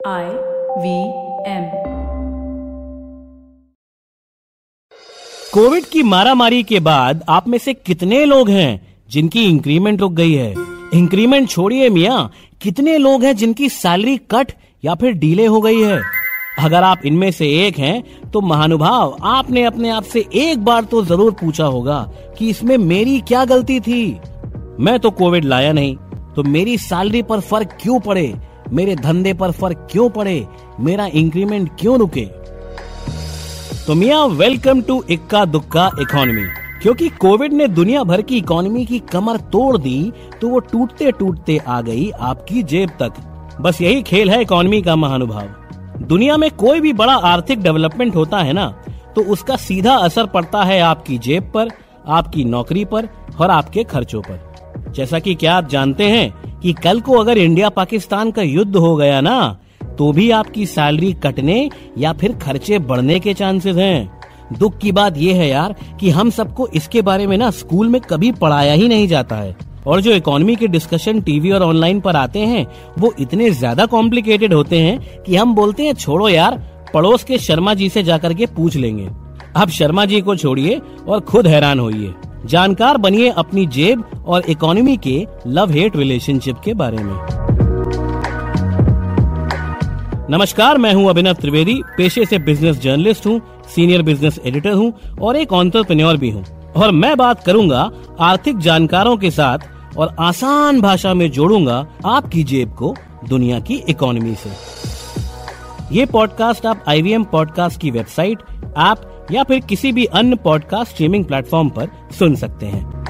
I V M Covid की मारामारी के बाद आप में से कितने लोग हैं जिनकी इंक्रीमेंट रुक गई है? इंक्रीमेंट छोड़िए मिया। कितने लोग हैं जिनकी सैलरी कट या फिर डीले हो गई है? अगर आप इनमें से एक हैं तो महानुभाव, आपने अपने आप से एक बार तो ज़रूर पूछा होगा कि इसमें मेरी क्या गलती थी। मैं तो कोविड लाया नहीं तो मेरी सैलरी पर फ़र्क क्यों पड़े? मेरे धंधे पर फ़र्क क्यों पड़े? मेरा इंक्रीमेंट क्यों रुके? तो मिया वेलकम टू इक्का दुक्का इकोनॉमी क्योंकि कोविड ने दुनिया भर की इकोनॉमी की कमर तोड़ दी तो वो टूटते टूटते आ गई आपकी जेब तक। बस यही खेल है इकोनॉमी का महानुभाव। दुनिया में कोई भी बड़ा आर्थिक डेवलपमेंट होता है ना तो उसका सीधा असर पड़ता है आपकी जेब पर, आपकी नौकरी पर और आपके खर्चों पर। जैसा कि क्या आप जानते हैं कि कल को अगर इंडिया पाकिस्तान का युद्ध हो गया ना तो भी आपकी सैलरी कटने या फिर खर्चे बढ़ने के चांसेस हैं। दुख की बात यह है यार कि हम सबको इसके बारे में ना स्कूल में कभी पढ़ाया ही नहीं जाता है। और जो इकोनॉमी के डिस्कशन टीवी और ऑनलाइन पर आते हैं, वो इतने ज़्यादा कॉम्प्लिकेटेड होते हैं कि हम बोलते हैं, छोड़ो यार, पड़ोस के शर्मा जी से जाकर के पूछ लेंगे। अब शर्मा जी को छोड़िए और खुद हैरान होइए। जानकार बनिए अपनी जेब और इकोनॉमी के लव हेट रिलेशनशिप के बारे में। नमस्कार, मैं हूँ अभिनव त्रिवेदी, पेशे से बिज़नेस जर्नलिस्ट हूँ सीनियर बिज़नेस एडिटर हूँ और एक ऑन्टरप्रेन्योर भी हूँ। और मैं बात करूँगा आर्थिक जानकारों के साथ और आसान भाषा में जोड़ूँगा आपकी जेब को दुनिया की इकोनॉमी से। ये पॉडकास्ट आप आईवीएम पॉडकास्ट की वेबसाइट ऐप या फिर किसी भी अन्य पॉडकास्ट स्ट्रीमिंग प्लेटफॉर्म पर सुन सकते हैं।